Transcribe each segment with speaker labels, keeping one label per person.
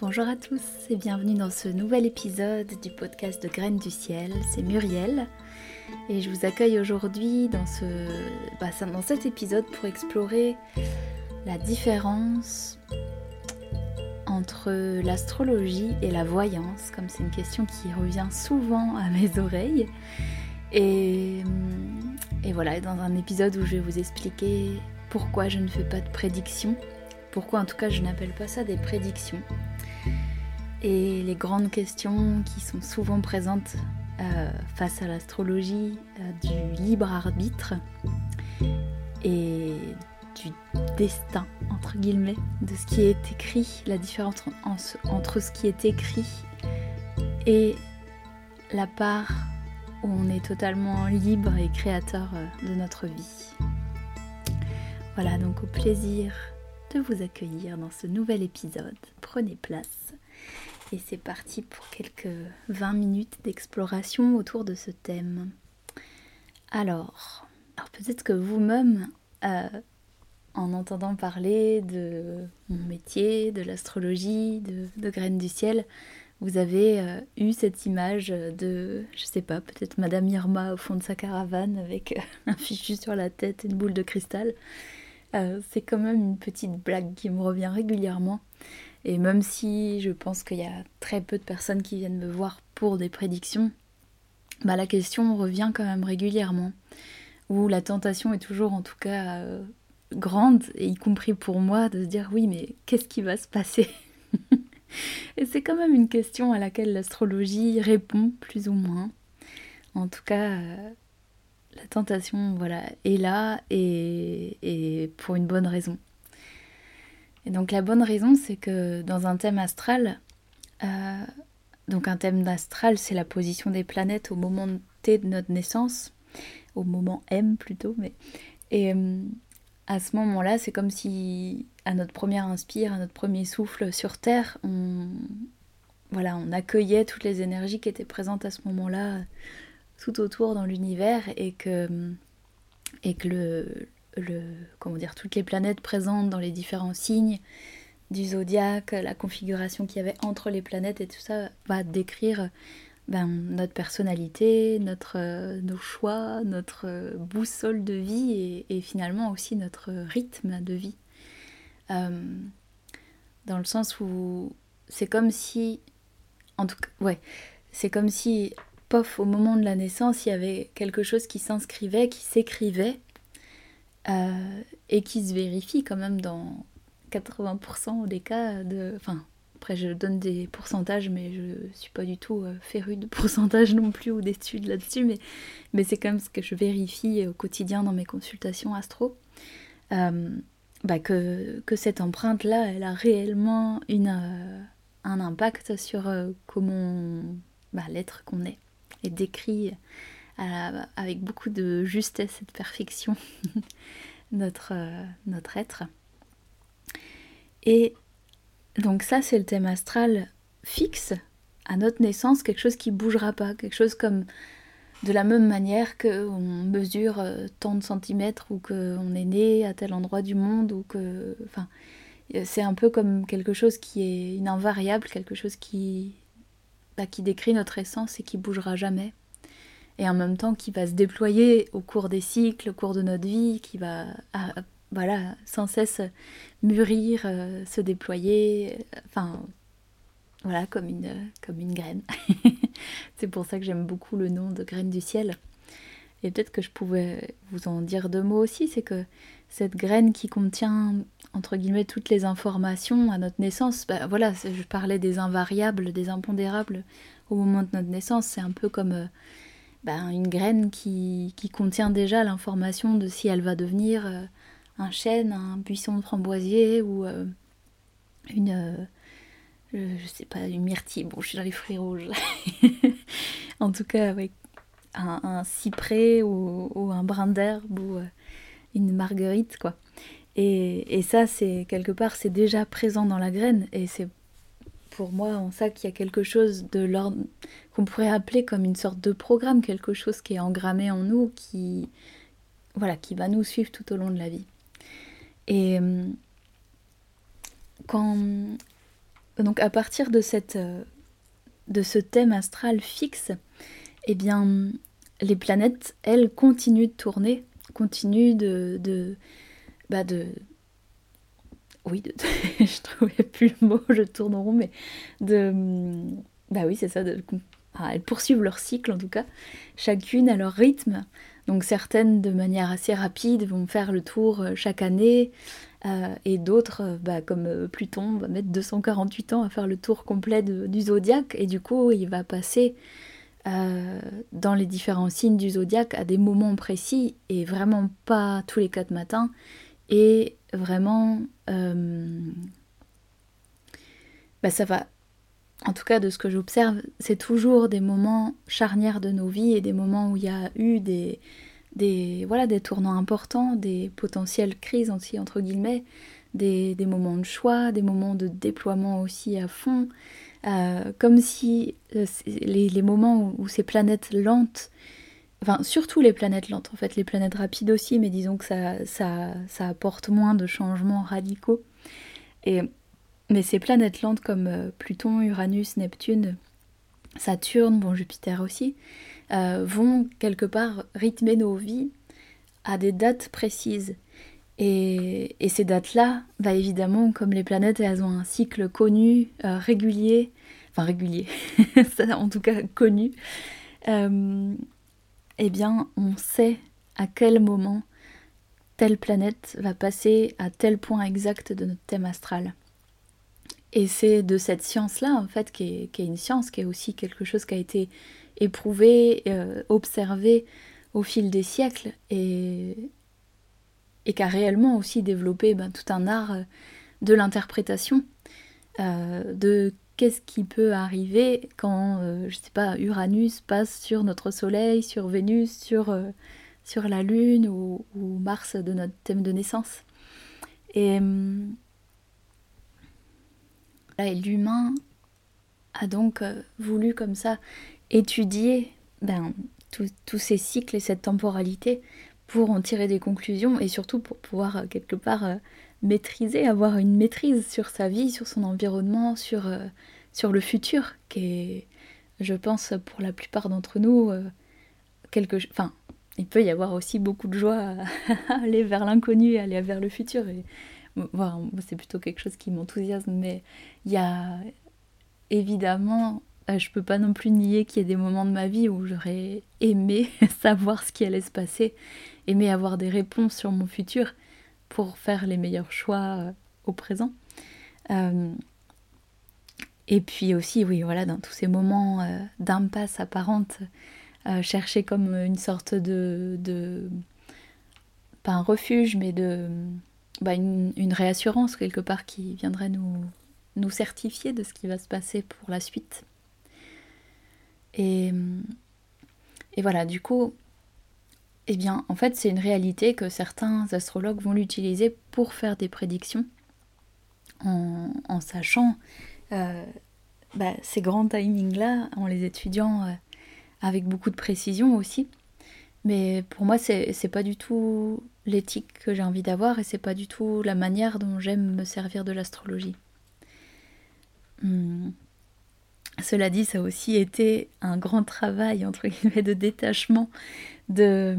Speaker 1: Bonjour à tous et bienvenue dans ce nouvel épisode du podcast de Graines du Ciel. C'est Muriel et je vous accueille aujourd'hui dans, ce, bah, dans cet épisode pour explorer la différence entre l'astrologie et la voyance, comme c'est une question qui revient souvent à mes oreilles. Et, et voilà, dans un épisode où je vais vous expliquer pourquoi je ne fais pas de prédictions, pourquoi en tout cas je n'appelle pas ça des prédictions, et les grandes questions qui sont souvent présentes euh, face à l'astrologie euh, du libre arbitre et du destin, entre guillemets, de ce qui est écrit, la différence entre ce qui est écrit et la part où on est totalement libre et créateur euh, de notre vie. Voilà donc au plaisir de vous accueillir dans ce nouvel épisode. Prenez place. Et c'est parti pour quelques 20 minutes d'exploration autour de ce thème. Alors, peut-être que vous-même, euh, en entendant parler de mon métier, de l'astrologie, de, graines du ciel, vous avez euh, eu cette image de, je sais pas, peut-être Madame Irma au fond de sa caravane avec euh, un fichu sur la tête et une boule de cristal. C'est quand même une petite blague qui me revient régulièrement. Et même si je pense qu'il y a très peu de personnes qui viennent me voir pour des prédictions, bah la question revient quand même régulièrement. Ou la tentation est toujours en tout cas euh, grande, y compris pour moi, de se dire oui mais qu'est-ce qui va se passer? Et c'est quand même une question à laquelle l'astrologie répond plus ou moins. En tout cas, euh, la tentation voilà, est là et, et pour une bonne raison. Et donc la bonne raison, c'est que dans un thème astral, euh, donc un thème astral, c'est la position des planètes au moment T de notre naissance, au moment M plutôt, mais et euh, à ce moment-là, c'est comme si à notre première inspire, à notre premier souffle sur Terre, voilà, on accueillait toutes les énergies qui étaient présentes à ce moment-là tout autour dans l'univers et que et que le, comment dire, toutes les planètes présentes dans les différents signes du zodiaque, la configuration qu'il y avait entre les planètes et tout ça va décrire ben, notre personnalité, notre, euh, nos choix, notre euh, boussole de vie et, finalement aussi notre rythme de vie. Euh, dans le sens où c'est comme si, en tout cas, ouais, c'est comme si, pof, au moment de la naissance, il y avait quelque chose qui s'inscrivait, qui s'écrivait euh, et qui se vérifie quand même dans 80% des cas de... Enfin, après je donne des pourcentages, mais je suis pas du tout euh, féru de pourcentage non plus ou d'études là-dessus, mais, c'est quand même ce que je vérifie au quotidien dans mes consultations astro. Euh, bah que, cette empreinte-là, elle a réellement un impact sur comment bah, l'être qu'on est et décrit avec beaucoup de justesse et de perfection notre, euh, notre être. Et donc ça, c'est le thème astral fixe à notre naissance, quelque chose qui bougera pas, quelque chose comme de la même manière qu'on mesure euh, tant de centimètres ou qu'on est né à tel endroit du monde ou que... Enfin, c'est un peu comme quelque chose qui est invariable, quelque chose qui, bah, qui décrit notre essence et qui bougera jamais et en même temps qui va se déployer au cours des cycles, au cours de notre vie, qui va ah, voilà, sans cesse mûrir, euh, se déployer, enfin voilà, comme une, comme une graine. c'est pour ça que j'aime beaucoup le nom de graine du ciel. Et peut-être que je pouvais vous en dire deux mots aussi, c'est que cette graine qui contient entre guillemets toutes les informations à notre naissance, bah, voilà, je parlais des invariables, des impondérables au moment de notre naissance, c'est un peu comme ben, une graine qui, contient déjà l'information de si elle va devenir euh, un chêne, un buisson de framboisier ou euh, une, je, sais pas, une myrtille. Bon, je suis dans les fruits rouges. en tout cas, avec un, cyprès ou, un brin d'herbe ou une marguerite, quoi. Et, ça, c'est quelque part, c'est déjà présent dans la graine et c'est pour moi en ça qu'il y a quelque chose de l'ordre qu'on pourrait appeler comme une sorte de programme, quelque chose qui est engrammé en nous, qui voilà, qui va nous suivre tout au long de la vie. Et euh, quand donc à partir de, cette, euh, de ce thème astral fixe, eh bien, les planètes, elles, continuent de tourner, continuent de, bah de oui, de, je trouvais plus le mot, je tourne en rond, mais de... Bah oui, c'est ça, elles poursuivent leur cycle en tout cas, chacune à leur rythme. Donc certaines de manière assez rapide vont faire le tour euh, chaque année, euh, et d'autres, euh, bah, comme Pluton, va mettre 248 ans à faire le tour complet du zodiaque, et du coup il va passer dans les différents signes du zodiaque à des moments précis, et vraiment pas tous les quatre matins, et vraiment... Bah, ça va. En tout cas de ce que j'observe, c'est toujours des moments charnières de nos vies et des moments où il y a eu des, des, voilà, des tournants importants, des potentielles crises aussi, entre guillemets, des, moments de choix, des moments de déploiement aussi à fond, euh, comme si euh, les, moments où, ces planètes lentes, enfin surtout les planètes lentes, en fait les planètes rapides aussi, mais disons que ça, apporte moins de changements radicaux. Et mais ces planètes lentes comme euh, Pluton, Uranus, Neptune, Saturne, bon Jupiter aussi, euh, vont quelque part rythmer nos vies à des dates précises. Et, ces dates-là, bah évidemment, comme les planètes, elles ont un cycle connu, euh, régulier, enfin régulier, en tout cas connu, eh bien, on sait à quel moment telle planète va passer à tel point exact de notre thème astral. Et c'est de cette science-là, en fait, qui est, une science, qui est aussi quelque chose qui a été éprouvé, euh, observé au fil des siècles et, qui a réellement aussi développé ben, tout un art euh, de l'interprétation, euh, de qu'est-ce qui peut arriver quand, je sais pas, Uranus passe sur notre Soleil, sur Vénus, sur, sur la Lune ou, Mars de notre thème de naissance. Et et l'humain a donc euh, voulu comme ça étudier ben, tous ces cycles et cette temporalité pour en tirer des conclusions et surtout pour pouvoir euh, quelque part euh, maîtriser, avoir une maîtrise sur sa vie, sur son environnement, sur, sur le futur, qui est, je pense, pour la plupart d'entre nous, quelque Enfin, il peut y avoir aussi beaucoup de joie à aller vers l'inconnu, aller vers le futur. Et c'est plutôt quelque chose qui m'enthousiasme, mais il y a évidemment, euh, je peux pas non plus nier qu'il y ait des moments de ma vie où j'aurais aimé savoir ce qui allait se passer, aimé avoir des réponses sur mon futur pour faire les meilleurs choix euh, au présent. Euh, et puis aussi, oui, voilà, dans tous ces moments d'impasse apparente, chercher comme une sorte de, de, pas un refuge, mais de bah, une, réassurance quelque part qui viendrait nous, nous certifier de ce qui va se passer pour la suite. Et, et voilà, du coup, eh bien, en fait, c'est une réalité que certains astrologues vont l'utiliser pour faire des prédictions, en, sachant euh, bah, ces grands timings-là, en les étudiant euh, avec beaucoup de précision aussi. Mais pour moi, c'est pas du tout l'éthique que j'ai envie d'avoir et c'est pas du tout la manière dont j'aime me servir de l'astrologie. Hmm. Cela dit, ça a aussi été un grand travail, entre guillemets, de détachement, de,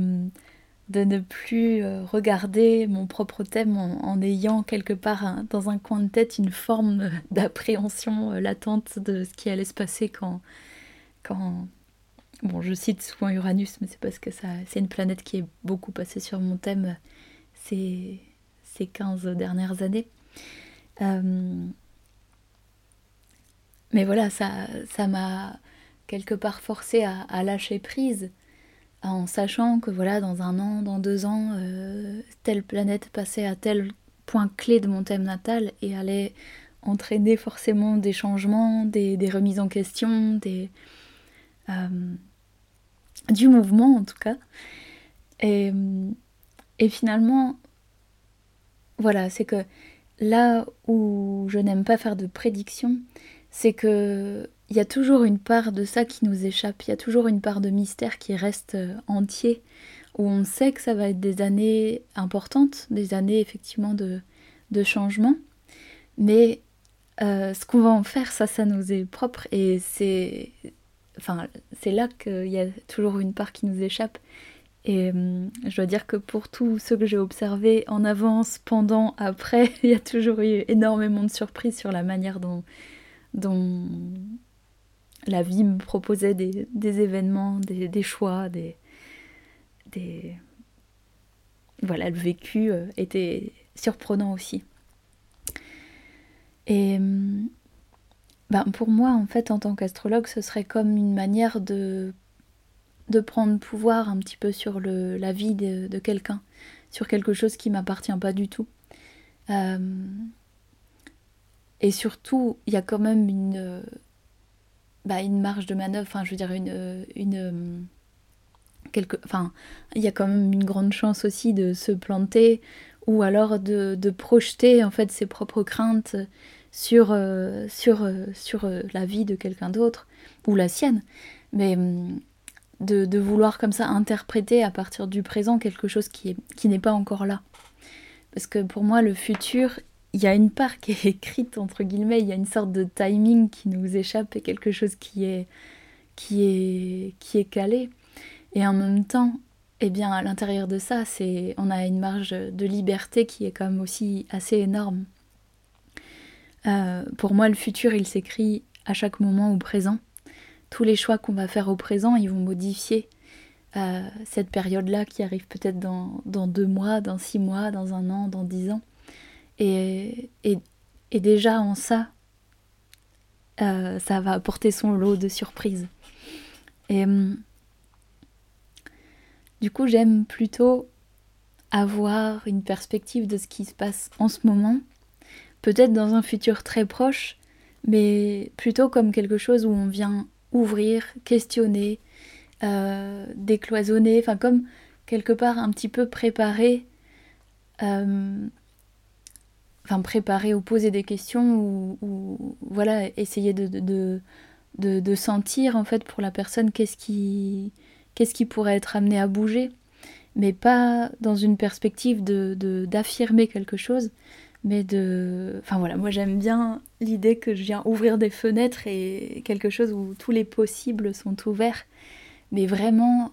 Speaker 1: ne plus euh, regarder mon propre thème en, ayant quelque part dans un coin de tête une forme d'appréhension euh, latente de ce qui allait se passer quand, Bon, je cite souvent Uranus, mais c'est parce que ça, c'est une planète qui est beaucoup passée sur mon thème ces, ces 15 dernières années. Euh, mais voilà, ça, ça m'a quelque part forcé à, lâcher prise en sachant que voilà, dans un an, dans deux ans, euh, telle planète passait à tel point clé de mon thème natal et allait entraîner forcément des changements, des, remises en question, euh, du mouvement en tout cas. Et, et finalement, voilà, c'est que là où je n'aime pas faire de prédictions, c'est que il y a toujours une part de ça qui nous échappe, il y a toujours une part de mystère qui reste euh, entier, où on sait que ça va être des années importantes, des années effectivement de, de changement, mais euh, ce qu'on va en faire, ça, ça nous est propre et c'est, enfin, là qu'il y a toujours une part qui nous échappe. Et hum, je dois dire que pour tous ceux que j'ai observés en avance, pendant, après, il y a toujours eu énormément de surprises sur la manière dont la vie me proposait des, événements, des, choix, des. Voilà, le vécu euh, était surprenant aussi. Et ben pour moi, en fait, en tant qu'astrologue, ce serait comme une manière de, de prendre pouvoir un petit peu sur la vie de, quelqu'un, sur quelque chose qui m'appartient pas du tout. Euh, et surtout, il y a quand même une, bah, une marge de manœuvre, enfin, je veux dire, une. une quelque, enfin, il y a quand même une grande chance aussi de se planter ou alors de, de projeter en fait ses propres craintes sur, euh, sur, euh, sur euh, la vie de quelqu'un d'autre, ou la sienne, mais hum, de, de, vouloir comme ça interpréter à partir du présent quelque chose qui, est, qui n'est pas encore là. Parce que pour moi, le futur, il y a une part qui est écrite, entre guillemets, il y a une sorte de timing qui nous échappe et quelque chose qui est, qui est, qui est calé. Et en même temps, eh bien, à l'intérieur de ça, c'est, on a une marge de liberté qui est quand même aussi assez énorme. Euh, pour moi, le futur, il s'écrit à chaque moment au présent. Tous les choix qu'on va faire au présent, ils vont modifier euh, cette période-là qui arrive peut-être dans, deux mois, dans six mois, dans un an, dans dix ans. Et, déjà en ça, euh, ça va apporter son lot de surprises. Et hum, du coup, j'aime plutôt avoir une perspective de ce qui se passe en ce moment peut-être dans un futur très proche, mais plutôt comme quelque chose où on vient ouvrir, questionner, euh, décloisonner, enfin comme quelque part un petit peu préparer, euh, enfin préparer ou poser des questions ou, voilà essayer de, de, de, sentir en fait pour la personne qu'est-ce qui, qu'est-ce qui pourrait être amené à bouger, mais pas dans une perspective de d'affirmer quelque chose, mais de... Enfin voilà, moi j'aime bien l'idée que je viens ouvrir des fenêtres et quelque chose où tous les possibles sont ouverts, mais vraiment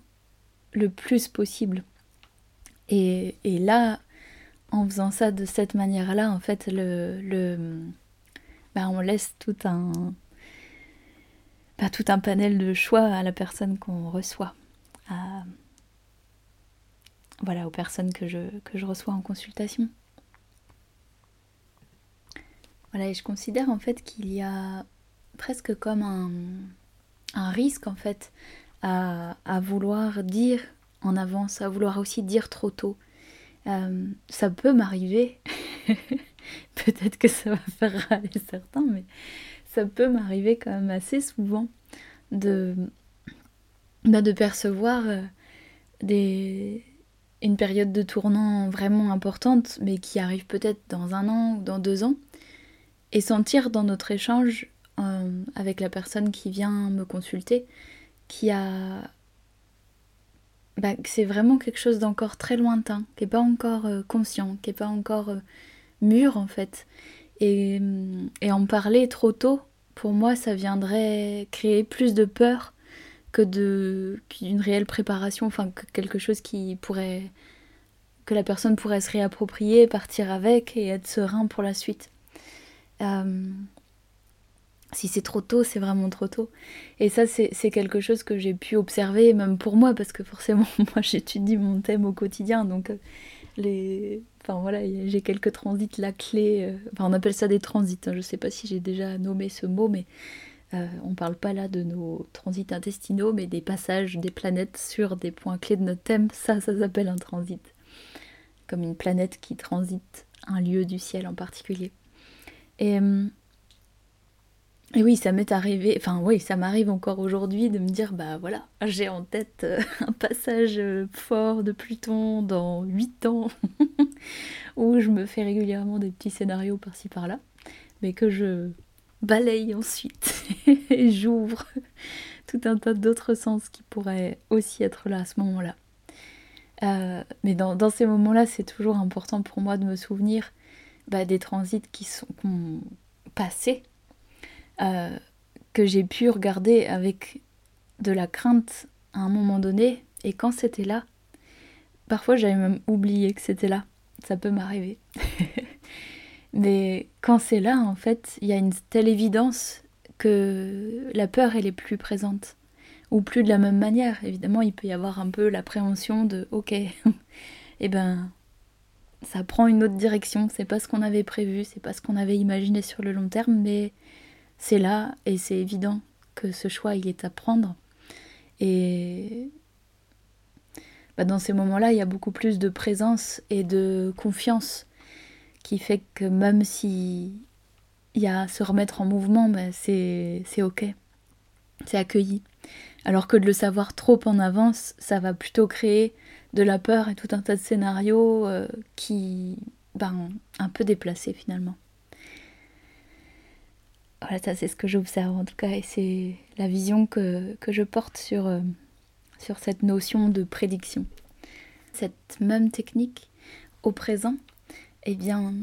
Speaker 1: le plus possible. Et, et là, en faisant ça de cette manière-là, en fait, le, le bah, on laisse tout un, bah, tout un panel de choix à la personne qu'on reçoit. Voilà, aux personnes que je, que je reçois en consultation. Voilà, et je considère en fait qu'il y a presque comme un, risque en fait à, vouloir dire en avance, à vouloir aussi dire trop tôt. Euh, ça peut m'arriver, peut-être que ça va faire râler certains, mais ça peut m'arriver quand même assez souvent de, bah, de percevoir euh, une période de tournant vraiment importante, mais qui arrive peut-être dans un an ou dans deux ans, et sentir dans notre échange euh, avec la personne qui vient me consulter qui a bah, c'est vraiment quelque chose d'encore très lointain, qui n'est pas encore euh, conscient, qui n'est pas encore euh, mûr en fait. Et, et, en parler trop tôt, pour moi, ça viendrait créer plus de peur que de réelle préparation, enfin que quelque chose qui pourrait que la personne pourrait se réapproprier, partir avec et être serein pour la suite. Euh, si c'est trop tôt, c'est vraiment trop tôt. Et ça, c'est quelque chose que j'ai pu observer, même pour moi, parce que forcément, moi, j'étudie mon thème au quotidien, donc euh, les... Enfin voilà, j'ai quelques transits, la clé... Euh, enfin, on appelle ça des transits, hein. je sais pas si j'ai déjà nommé ce mot, mais on parle pas là de nos transits intestinaux, mais des passages des planètes sur des points clés de notre thème, ça, ça s'appelle un transit. Comme une planète qui transite un lieu du ciel en particulier. Et, euh, et oui, ça m'est arrivé, enfin oui, ça m'arrive encore aujourd'hui de me dire, bah voilà, j'ai en tête euh, un passage euh, fort de Pluton dans 8 ans, où je me fais régulièrement des petits scénarios par-ci par-là, mais que je balaye ensuite et j'ouvre tout un tas d'autres sens qui pourraient aussi être là à ce moment-là. mais dans, ces moments-là, c'est toujours important pour moi de me souvenir bah, des transits qui sont passé que j'ai pu regarder avec de la crainte à un moment donné, et quand c'était là, parfois j'avais même oublié que c'était là. Ça peut m'arriver. Mais quand c'est là, en fait, il y a une telle évidence que la peur, elle est plus présente. Ou plus de la même manière. Évidemment, il peut y avoir un peu l'appréhension de ok, eh ben, ça prend une autre direction. C'est pas ce qu'on avait prévu, c'est pas ce qu'on avait imaginé sur le long terme, mais c'est là et c'est évident que ce choix, il est à prendre. Et bah, dans ces moments-là, il y a beaucoup plus de présence et de confiance qui fait que même si il y a à se remettre en mouvement, bah, c'est ok, c'est accueilli. Alors que de le savoir trop en avance, ça va plutôt créer de la peur et tout un tas de scénarios euh, qui, ben, un peu déplacés finalement. Voilà, ça c'est ce que j'observe en tout cas, et c'est la vision que, que je porte sur, euh, sur cette notion de prédiction. Cette même technique au présent, eh bien,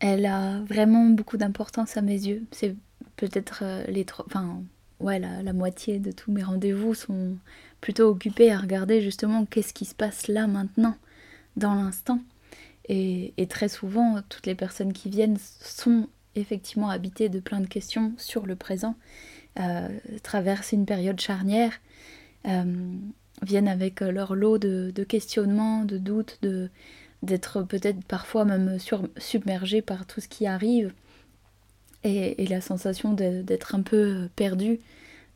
Speaker 1: elle a vraiment beaucoup d'importance à mes yeux. C'est peut-être euh, les trois, enfin, ouais, la, moitié de tous mes rendez-vous sont plutôt occupés à regarder justement qu'est-ce qui se passe là maintenant, dans l'instant. Et, très souvent, toutes les personnes qui viennent sont effectivement habitées de plein de questions sur le présent, euh, traversent une période charnière, euh, viennent avec leur lot de, questionnements, de doutes, de, d'être peut-être parfois même submergés par tout ce qui arrive et, la sensation d'être un peu perdu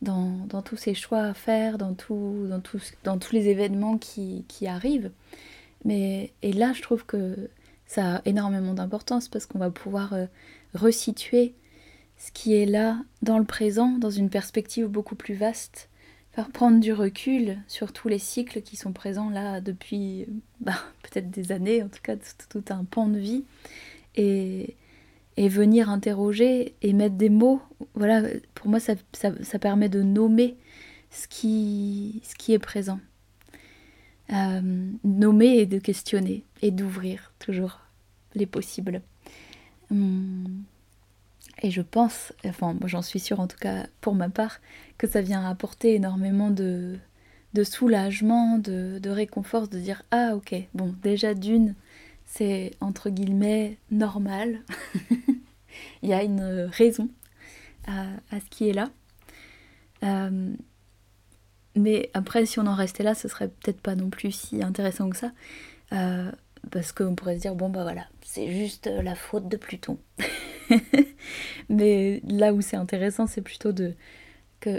Speaker 1: dans, tous ces choix à faire, dans, tout, dans, dans tous les événements qui, arrivent. Mais, et là, je trouve que ça a énormément d'importance parce qu'on va pouvoir euh, resituer ce qui est là dans le présent, dans une perspective beaucoup plus vaste, faire prendre du recul sur tous les cycles qui sont présents là depuis bah, peut-être des années, en tout cas tout, un pan de vie, et, et venir interroger et mettre des mots. Voilà, pour moi, ça, ça, permet de nommer ce qui, ce qui est présent. Euh, nommer et de questionner et d'ouvrir toujours les possibles. Hum. Et je pense, enfin j'en suis sûre en tout cas pour ma part, que ça vient apporter énormément de, de soulagement, de, de réconfort, de dire ah ok, bon déjà d'une, c'est entre guillemets normal. Il y a une raison à, ce qui est là. Euh, mais après, si on en restait là, ce serait peut-être pas non plus si intéressant que ça. Euh, parce qu'on pourrait se dire, bon bah voilà, c'est juste la faute de Pluton. mais là où c'est intéressant, c'est plutôt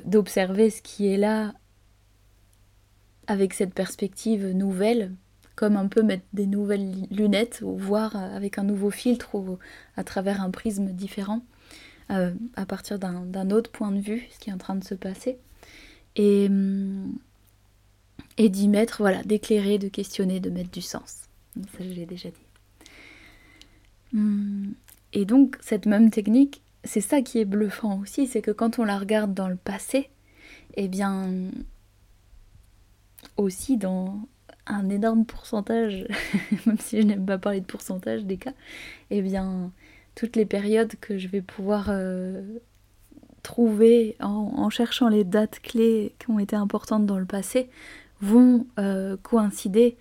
Speaker 1: d'observer ce qui est là avec cette perspective nouvelle comme un peu mettre des nouvelles lunettes ou voir avec un nouveau filtre ou à travers un prisme différent euh, à partir d'un autre point de vue ce qui est en train de se passer et, hum, et d'y mettre, voilà, d'éclairer, de questionner, de mettre du sens. Ça, je l'ai déjà dit. Hum, et donc, cette même technique, c'est ça qui est bluffant aussi, c'est que quand on la regarde dans le passé, eh bien, aussi dans un énorme pourcentage, même si je n'aime pas parler de pourcentage des cas, eh bien, toutes les périodes que je vais pouvoir euh, trouver en, cherchant les dates clés qui ont été importantes dans le passé vont euh, coïncider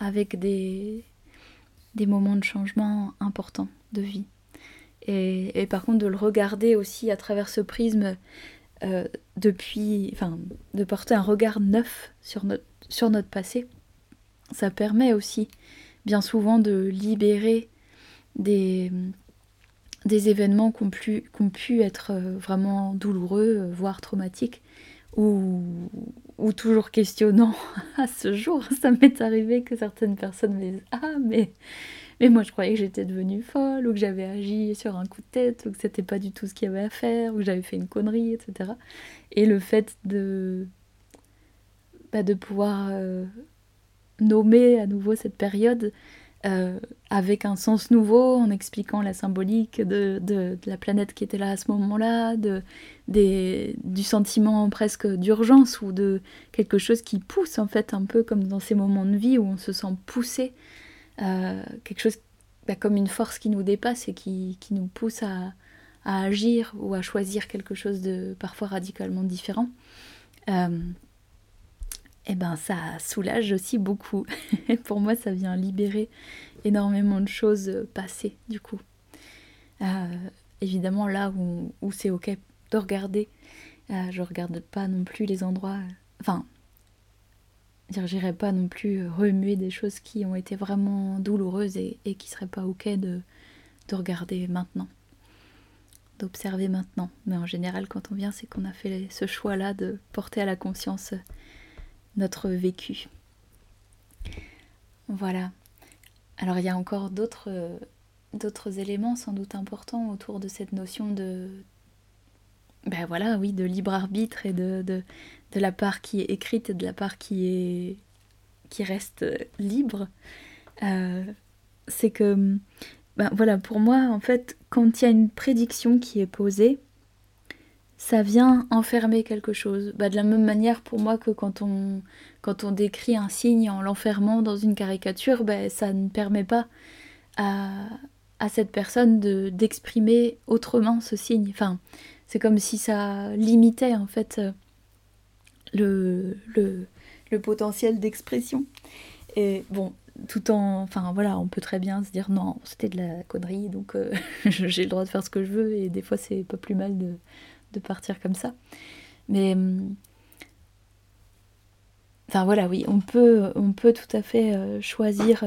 Speaker 1: avec des, des moments de changement importants de vie. Et, et, par contre, de le regarder aussi à travers ce prisme euh, depuis, enfin, de porter un regard neuf sur notre, sur notre passé, ça permet aussi bien souvent de libérer des, des événements qui ont, pu, pu être euh, vraiment douloureux, euh, voire traumatiques, ou, ou toujours questionnants à ce jour. Ça m'est arrivé que certaines personnes me disent Ah, mais, mais moi je croyais que j'étais devenue folle, ou que j'avais agi sur un coup de tête, ou que c'était pas du tout ce qu'il y avait à faire, ou que j'avais fait une connerie, etc. Et le fait de, bah, de pouvoir euh, nommer à nouveau cette période euh, avec un sens nouveau, en expliquant la symbolique de, la planète qui était là à ce moment-là, du sentiment presque d'urgence ou de quelque chose qui pousse en fait un peu comme dans ces moments de vie où on se sent poussé, euh, quelque chose bah, comme une force qui nous dépasse et qui, qui nous pousse à, agir ou à choisir quelque chose de parfois radicalement différent, euh, eh ben ça soulage aussi beaucoup. pour moi, ça vient libérer énormément de choses passées du coup. Euh, évidemment, là où, où c'est ok de regarder, euh, je regarde pas non plus les endroits. Enfin, j'irai pas non plus remuer des choses qui ont été vraiment douloureuses et, et qui seraient pas ok de, de regarder maintenant, d'observer maintenant. Mais en général, quand on vient, c'est qu'on a fait ce choix-là de porter à la conscience notre vécu. Voilà. Alors il y a encore d'autres éléments sans doute importants autour de cette notion de ben voilà oui de libre arbitre et de, de, de, la part qui est écrite et de la part qui est qui reste libre euh, c'est que ben voilà pour moi en fait quand il y a une prédiction qui est posée ça vient enfermer quelque chose. Bah, de la même manière pour moi que quand on, quand on décrit un signe en l'enfermant dans une caricature, bah, ça ne permet pas à, à cette personne de, d'exprimer autrement ce signe. Enfin, c'est comme si ça limitait en fait le, le, le potentiel d'expression. Et bon, tout en. Enfin voilà, on peut très bien se dire non, c'était de la connerie, donc euh, j'ai le droit de faire ce que je veux, et des fois c'est pas plus mal de partir comme ça. Mais hum, enfin voilà, oui, on peut, on peut tout à fait euh, choisir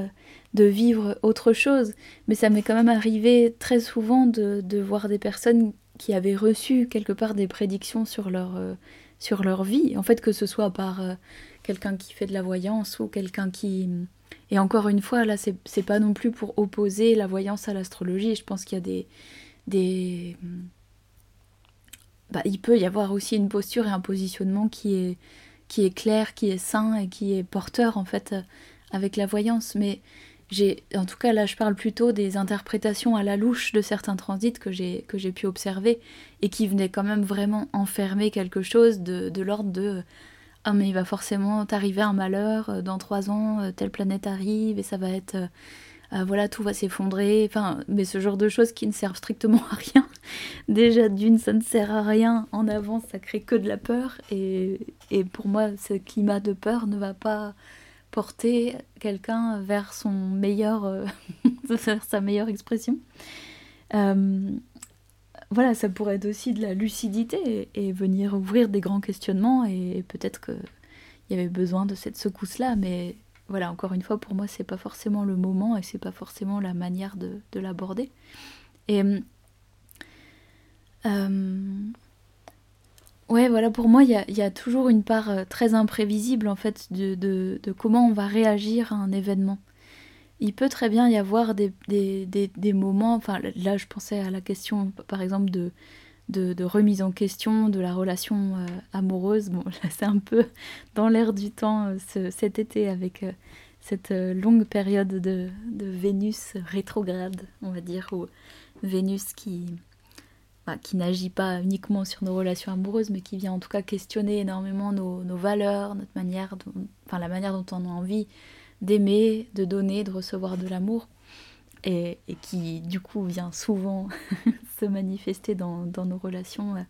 Speaker 1: de vivre autre chose, mais ça m'est quand même arrivé très souvent de, voir des personnes qui avaient reçu quelque part des prédictions sur leur, euh, sur leur vie, en fait que ce soit par euh, quelqu'un qui fait de la voyance ou quelqu'un qui... Hum, et encore une fois, là, c'est pas non plus pour opposer la voyance à l'astrologie, je pense qu'il y a des... des hum, bah, il peut y avoir aussi une posture et un positionnement qui est, clair, qui est sain et qui est porteur en fait avec la voyance. Mais j'ai, en tout cas là, je parle plutôt des interprétations à la louche de certains transits que j'ai pu observer et qui venaient quand même vraiment enfermer quelque chose de, de l'ordre de ah mais il va forcément t'arriver un malheur dans trois ans, telle planète arrive et ça va être euh, voilà, tout va s'effondrer, enfin, mais ce genre de choses qui ne servent strictement à rien. Déjà, d'une, ça ne sert à rien en avance, ça crée que de la peur, et, pour moi, ce climat de peur ne va pas porter quelqu'un vers son meilleur, euh, sa meilleure expression. Euh, voilà, ça pourrait être aussi de la lucidité et, venir ouvrir des grands questionnements, et, et peut-être qu'il y avait besoin de cette secousse-là, mais voilà, encore une fois, pour moi, c'est pas forcément le moment et c'est pas forcément la manière de, l'aborder. Et euh, ouais, voilà, pour moi, il y a, toujours une part euh, très imprévisible en fait de, de, comment on va réagir à un événement. Il peut très bien y avoir des, moments, enfin là je pensais à la question par exemple de, de, remise en question de la relation euh, amoureuse. Bon, là c'est un peu dans l'air du temps euh, cet été avec euh, cette longue période de, Vénus rétrograde, on va dire, ou Vénus qui, bah, qui n'agit pas uniquement sur nos relations amoureuses, mais qui vient en tout cas questionner énormément nos, nos valeurs, notre manière, enfin la manière dont on a envie d'aimer, de donner, de recevoir de l'amour et, qui du coup vient souvent se manifester dans, nos relations euh,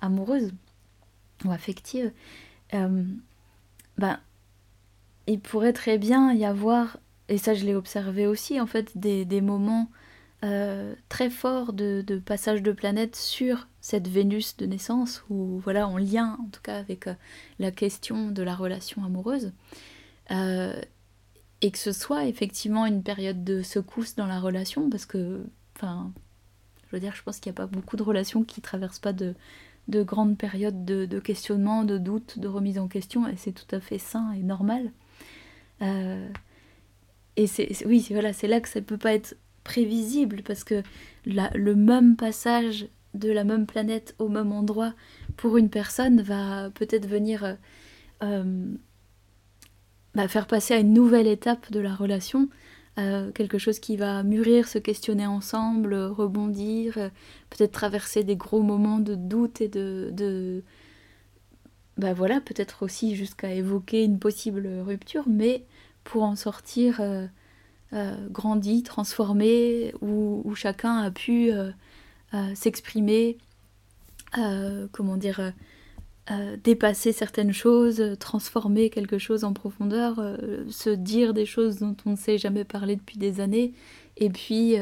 Speaker 1: amoureuses ou affectives, euh, ben, il pourrait très bien y avoir, et ça je l'ai observé aussi en fait, des, moments euh, très forts de, passage de planète sur cette Vénus de naissance, ou voilà, en lien en tout cas avec la question de la relation amoureuse et que ce soit effectivement une période de secousse dans la relation, parce que, enfin, je veux dire, je pense qu'il n'y a pas beaucoup de relations qui traversent pas de, de grandes périodes de, questionnement, de doute, de remise en question, et c'est tout à fait sain et normal. Euh, et c'est, oui, voilà, c'est là que ça ne peut pas être prévisible, parce que le même passage de la même planète au même endroit pour une personne va peut-être venir euh, bah, faire passer à une nouvelle étape de la relation, euh, quelque chose qui va mûrir, se questionner ensemble, rebondir, euh, peut-être traverser des gros moments de doute et de, de bah voilà, peut-être aussi jusqu'à évoquer une possible rupture, mais pour en sortir euh, grandi, transformé, où, chacun a pu s'exprimer, comment dire, dépasser certaines choses, transformer quelque chose en profondeur, se dire des choses dont on ne sait jamais parler depuis des années, et puis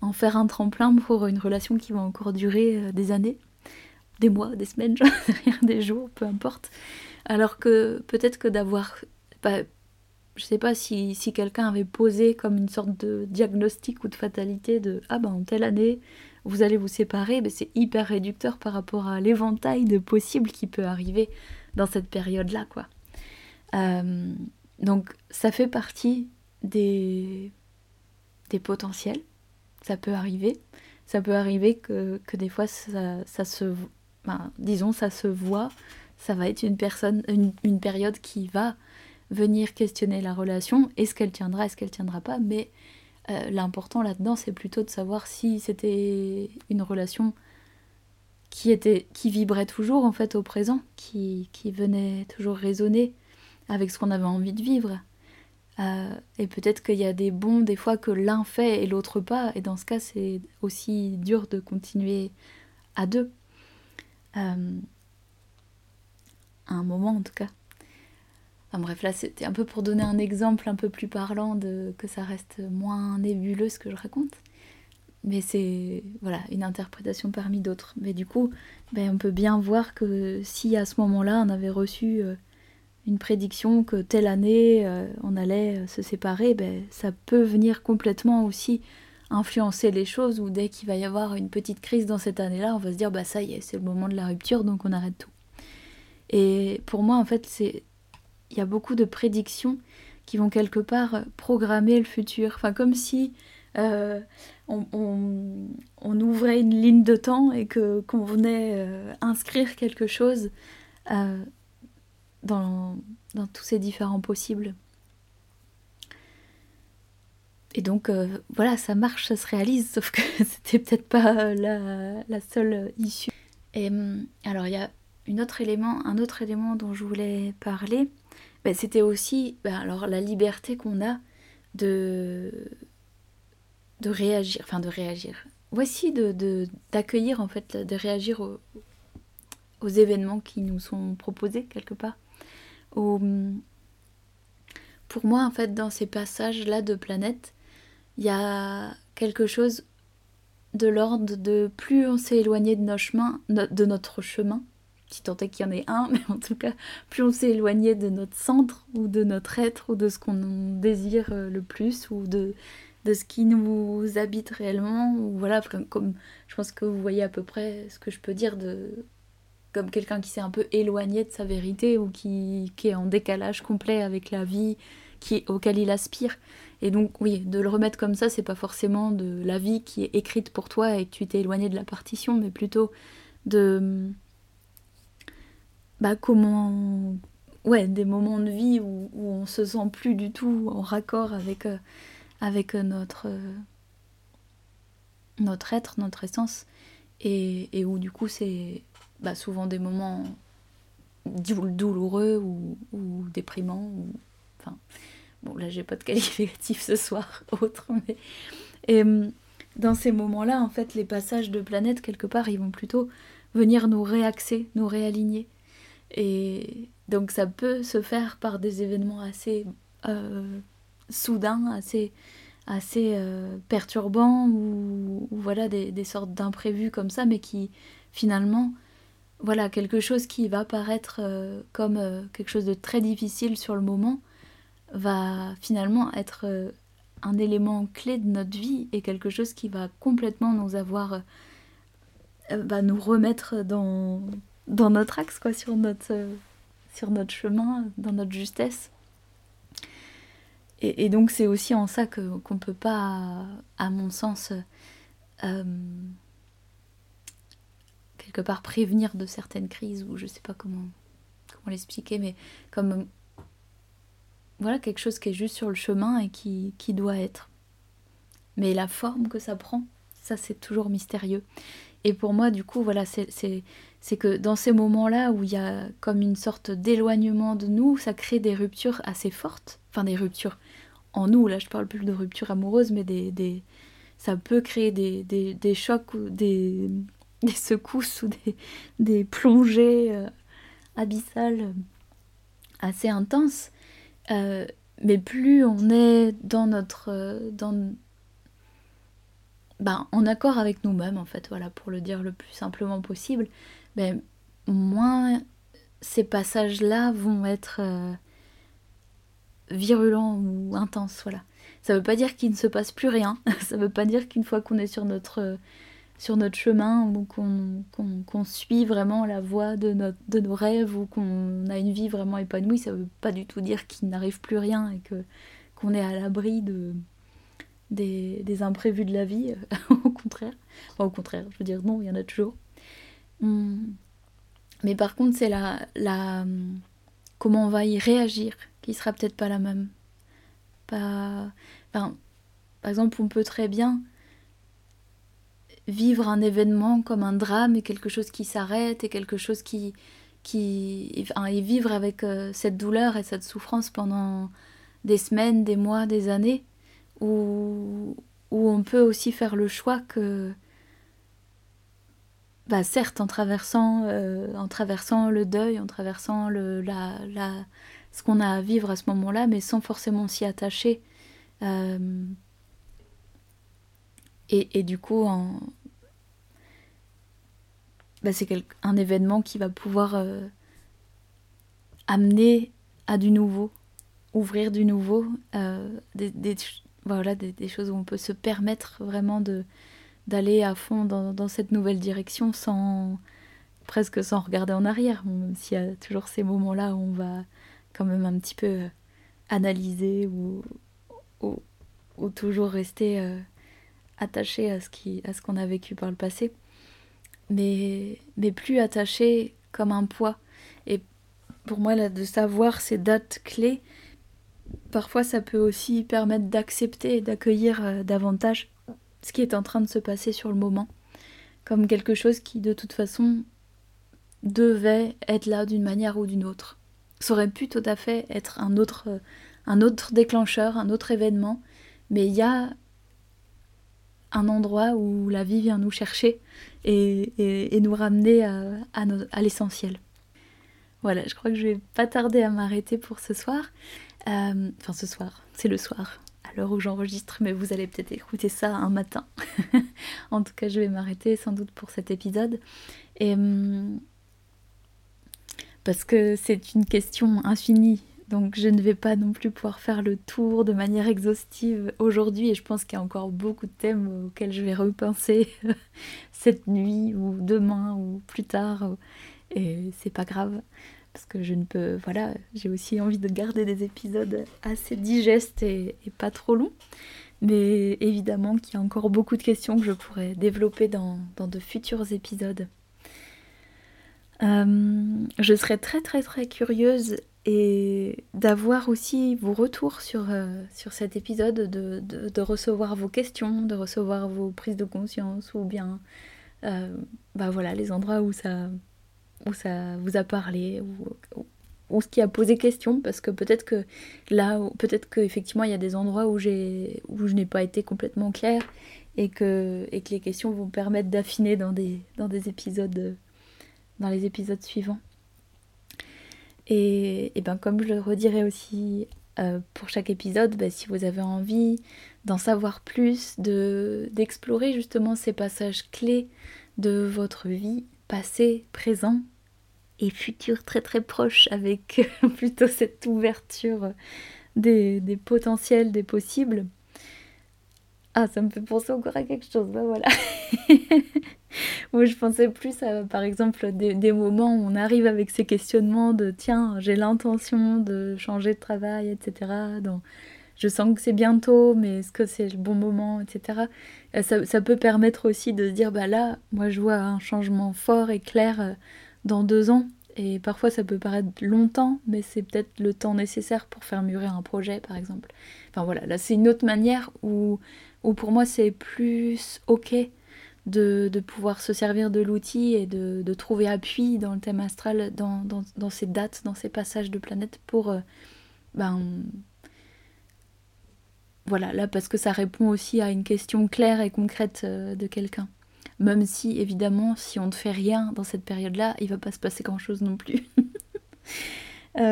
Speaker 1: en faire un tremplin pour une relation qui va encore durer des années, des mois, des semaines, des jours, peu importe. Alors que peut-être que d'avoir bah, je sais pas si, si quelqu'un avait posé comme une sorte de diagnostic ou de fatalité de ah ben en telle année vous allez vous séparer, mais c'est hyper réducteur par rapport à l'éventail de possibles qui peut arriver dans cette période-là quoi. Euh, donc ça fait partie des, potentiels, ça peut arriver. Ça peut arriver que, des fois ça, se, ben, disons ça se voit, ça va être une personne, une période qui va venir questionner la relation, est-ce qu'elle tiendra, est-ce qu'elle tiendra pas, mais euh, l'important là-dedans, c'est plutôt de savoir si c'était une relation qui était qui vibrait toujours en fait au présent, qui, qui venait toujours résonner avec ce qu'on avait envie de vivre. Euh, et peut-être qu'il y a des bons des fois que l'un fait et l'autre pas, et dans ce cas c'est aussi dur de continuer à deux. Euh, à un moment en tout cas bref, là c'était un peu pour donner un exemple un peu plus parlant de que ça reste moins nébuleux ce que je raconte. Mais c'est voilà une interprétation parmi d'autres. Mais du coup, ben, on peut bien voir que si à ce moment-là on avait reçu euh, une prédiction que telle année euh, on allait euh, se séparer, ben, ça peut venir complètement aussi influencer les choses ou dès qu'il va y avoir une petite crise dans cette année-là, on va se dire bah ça y est, c'est le moment de la rupture donc on arrête tout. Et pour moi en fait c'est il y a beaucoup de prédictions qui vont quelque part programmer le futur. Enfin, comme si euh, on, ouvrait une ligne de temps et que qu'on venait euh, inscrire quelque chose euh, dans, dans, tous ces différents possibles. Et donc voilà, ça marche, ça se réalise, sauf que c'était peut-être pas la, la, seule issue. Et alors il y a une autre élément, un autre élément dont je voulais parler, ben, c'était aussi ben, alors la liberté qu'on a de réagir, enfin de réagir. Voici de d'accueillir en fait, de réagir aux, événements qui nous sont proposés quelque part. pour moi en fait dans ces passages là de planète, il y a quelque chose de l'ordre de plus on s'est éloigné de notre chemin, si tant est qu'il y en ait un, mais en tout cas, plus on s'est éloigné de notre centre ou de notre être ou de ce qu'on désire euh, le plus ou de, ce qui nous habite réellement. Ou voilà, comme, je pense que vous voyez à peu près ce que je peux dire de comme quelqu'un qui s'est un peu éloigné de sa vérité ou qui, qui est en décalage complet avec la vie qui, auquel il aspire. Et donc oui, de le remettre comme ça, c'est pas forcément de la vie qui est écrite pour toi et que tu t'es éloigné de la partition, mais plutôt de bah, comment ouais des moments de vie où, où, on se sent plus du tout en raccord avec euh, avec euh, notre euh, notre être notre essence. Et, et où du coup c'est bah, souvent des moments douloureux ou, ou déprimants ou enfin bon là j'ai pas de qualificatif ce soir autre mais et dans ces moments là en fait les passages de planète quelque part ils vont plutôt venir nous réaxer nous réaligner et donc ça peut se faire par des événements assez euh, soudains, assez, assez euh, perturbants ou, voilà des, des sortes d'imprévus comme ça, mais qui finalement, voilà, quelque chose qui va paraître euh, comme quelque chose de très difficile sur le moment, va finalement être un élément clé de notre vie et quelque chose qui va complètement nous avoir, va nous remettre dans dans notre axe, quoi, sur notre, euh, sur notre chemin, dans notre justesse. Et, donc c'est aussi en ça qu'on peut pas, à mon sens, euh, quelque part prévenir de certaines crises ou je sais pas comment comment l'expliquer, mais comme voilà quelque chose qui est juste sur le chemin et qui, qui doit être. Mais la forme que ça prend, ça c'est toujours mystérieux. Et pour moi, du coup, voilà, c'est c'est que dans ces moments-là où il y a comme une sorte d'éloignement de nous, ça crée des ruptures assez fortes. Enfin, des ruptures en nous, là je parle plus de ruptures amoureuses, mais des, des ça peut créer des, des, chocs ou des, des, secousses ou des, des plongées euh, abyssales assez intenses. Euh, mais plus on est dans notre. Euh, dans, ben, en accord avec nous-mêmes, en fait, voilà, pour le dire le plus simplement possible, ben, moins ces passages-là vont être virulents ou intenses, voilà. Ça veut pas dire qu'il ne se passe plus rien. Ça veut pas dire qu'une fois qu'on est sur notre, sur notre chemin ou qu'on suit vraiment la voie de, notre, de nos rêves ou qu'on a une vie vraiment épanouie, ça veut pas du tout dire qu'il n'arrive plus rien et que qu'on est à l'abri de des, des, imprévus de la vie. au contraire. au contraire, je veux dire non, il y en a toujours. Hum. Mais par contre, c'est la, la comment on va y réagir qui sera peut-être pas la même. Pas par exemple, on peut très bien vivre un événement comme un drame et quelque chose qui s'arrête et quelque chose qui, qui et vivre avec euh, cette douleur et cette souffrance pendant des semaines, des mois, des années, où, où on peut aussi faire le choix que, bah certes, en traversant, euh, en traversant le deuil, en traversant le, la, la, ce qu'on a à vivre à ce moment-là, mais sans forcément s'y attacher. Euh, et, du coup, bah, c'est un événement qui va pouvoir euh, amener à du nouveau, ouvrir du nouveau, des, voilà, des, choses où on peut se permettre vraiment de d'aller à fond dans, cette nouvelle direction sans presque sans regarder en arrière, même s'il y a toujours ces moments-là où on va quand même un petit peu analyser ou, ou, toujours rester euh, attaché à ce qui à ce qu'on a vécu par le passé mais mais plus attaché comme un poids. Et pour moi de savoir ces dates clés parfois ça peut aussi permettre d'accepter et d'accueillir euh, davantage ce qui est en train de se passer sur le moment comme quelque chose qui de toute façon devait être là d'une manière ou d'une autre ça aurait pu tout à fait être un autre euh, un autre déclencheur, un autre événement, mais il y a un endroit où la vie vient nous chercher et, nous ramener à, l'essentiel. Voilà, je crois que je vais pas tarder à m'arrêter pour ce soir. Euh, enfin, ce soir, c'est le soir, l'heure où j'enregistre, mais vous allez peut-être écouter ça un matin. en tout cas, je vais m'arrêter sans doute pour cet épisode. Et, hum, parce que c'est une question infinie donc je ne vais pas non plus pouvoir faire le tour de manière exhaustive aujourd'hui et je pense qu'il y a encore beaucoup de thèmes auxquels je vais repenser cette nuit ou demain ou plus tard et c'est pas grave parce que je ne peux voilà j'ai aussi envie de garder des épisodes assez digestes et, pas trop longs mais évidemment qu'il y a encore beaucoup de questions que je pourrais développer dans, de futurs épisodes. Euh, je serais très très très curieuse et d'avoir aussi vos retours sur, euh, sur cet épisode, de, de, recevoir vos questions, de recevoir vos prises de conscience ou bien euh, bah voilà, les endroits où ça, où ça vous a parlé ou, ce qui a posé question parce que peut-être que là, peut-être qu'effectivement il y a des endroits où, j'ai, où je n'ai pas été complètement claire et que, et les questions vont permettre d'affiner dans des, dans des épisodes, dans les épisodes suivants. Et, ben comme je le redirai aussi euh, pour chaque épisode, ben, si vous avez envie d'en savoir plus, de d'explorer justement ces passages clés de votre vie, passé, présent et futur très très proche, avec plutôt cette ouverture des, des potentiels, des possibles. Ah, ça me fait penser encore à quelque chose, ben voilà. Moi, je pensais plus à, par exemple, des, moments où on arrive avec ces questionnements de tiens, j'ai l'intention de changer de travail, etc. je sens que c'est bientôt, mais est-ce que c'est le bon moment, etc. Euh, ça, ça, peut permettre aussi de se dire bah là, moi, je vois un changement fort et clair euh, dans deux ans. Et parfois, ça peut paraître longtemps, mais c'est peut-être le temps nécessaire pour faire mûrir un projet, par exemple. Enfin voilà, là, c'est une autre manière où, où pour moi, c'est plus ok de, pouvoir se servir de l'outil et de, trouver appui dans le thème astral, dans, dans, ces dates, dans ces passages de planètes pour euh, ben, voilà, là parce que ça répond aussi à une question claire et concrète de quelqu'un. Même si, évidemment, si on ne fait rien dans cette période-là, il va pas se passer grand-chose non plus.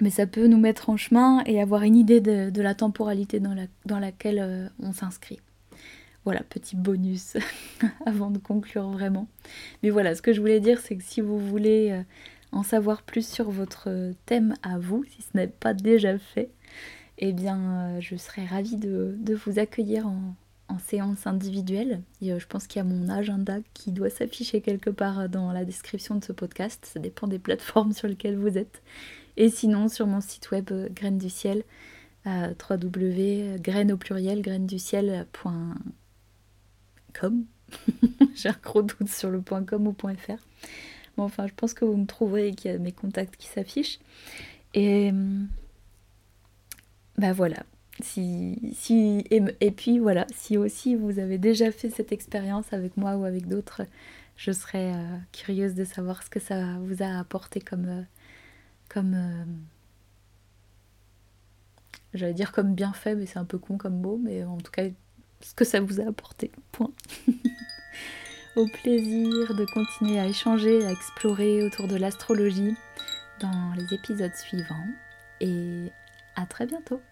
Speaker 1: mais ça peut nous mettre en chemin et avoir une idée de, la temporalité dans, laquelle on s'inscrit. Voilà, petit bonus avant de conclure vraiment. Mais voilà, ce que je voulais dire, c'est que si vous voulez euh, en savoir plus sur votre thème à vous, si ce n'est pas déjà fait, eh bien, euh, je serais ravie de, vous accueillir en, séance individuelle. Euh, je pense qu'il y a mon agenda qui doit s'afficher quelque part dans la description de ce podcast. Ça dépend des plateformes sur lesquelles vous êtes. Et sinon, sur mon site web Graines du Ciel, www.graines au pluriel, ciel.com com. J'ai un gros doute sur le .com ou .fr. Bon, enfin, je pense que vous me trouverez et qu'il y a mes contacts qui s'affichent. Et ben voilà. Si, et, puis voilà, si aussi vous avez déjà fait cette expérience avec moi ou avec d'autres, je serais euh, curieuse de savoir ce que ça vous a apporté comme, euh, comme j'allais dire comme bien fait, mais c'est un peu con comme mot, mais en tout cas ce que ça vous a apporté. Point. Au plaisir de continuer à échanger, à explorer autour de l'astrologie dans les épisodes suivants. Et à très bientôt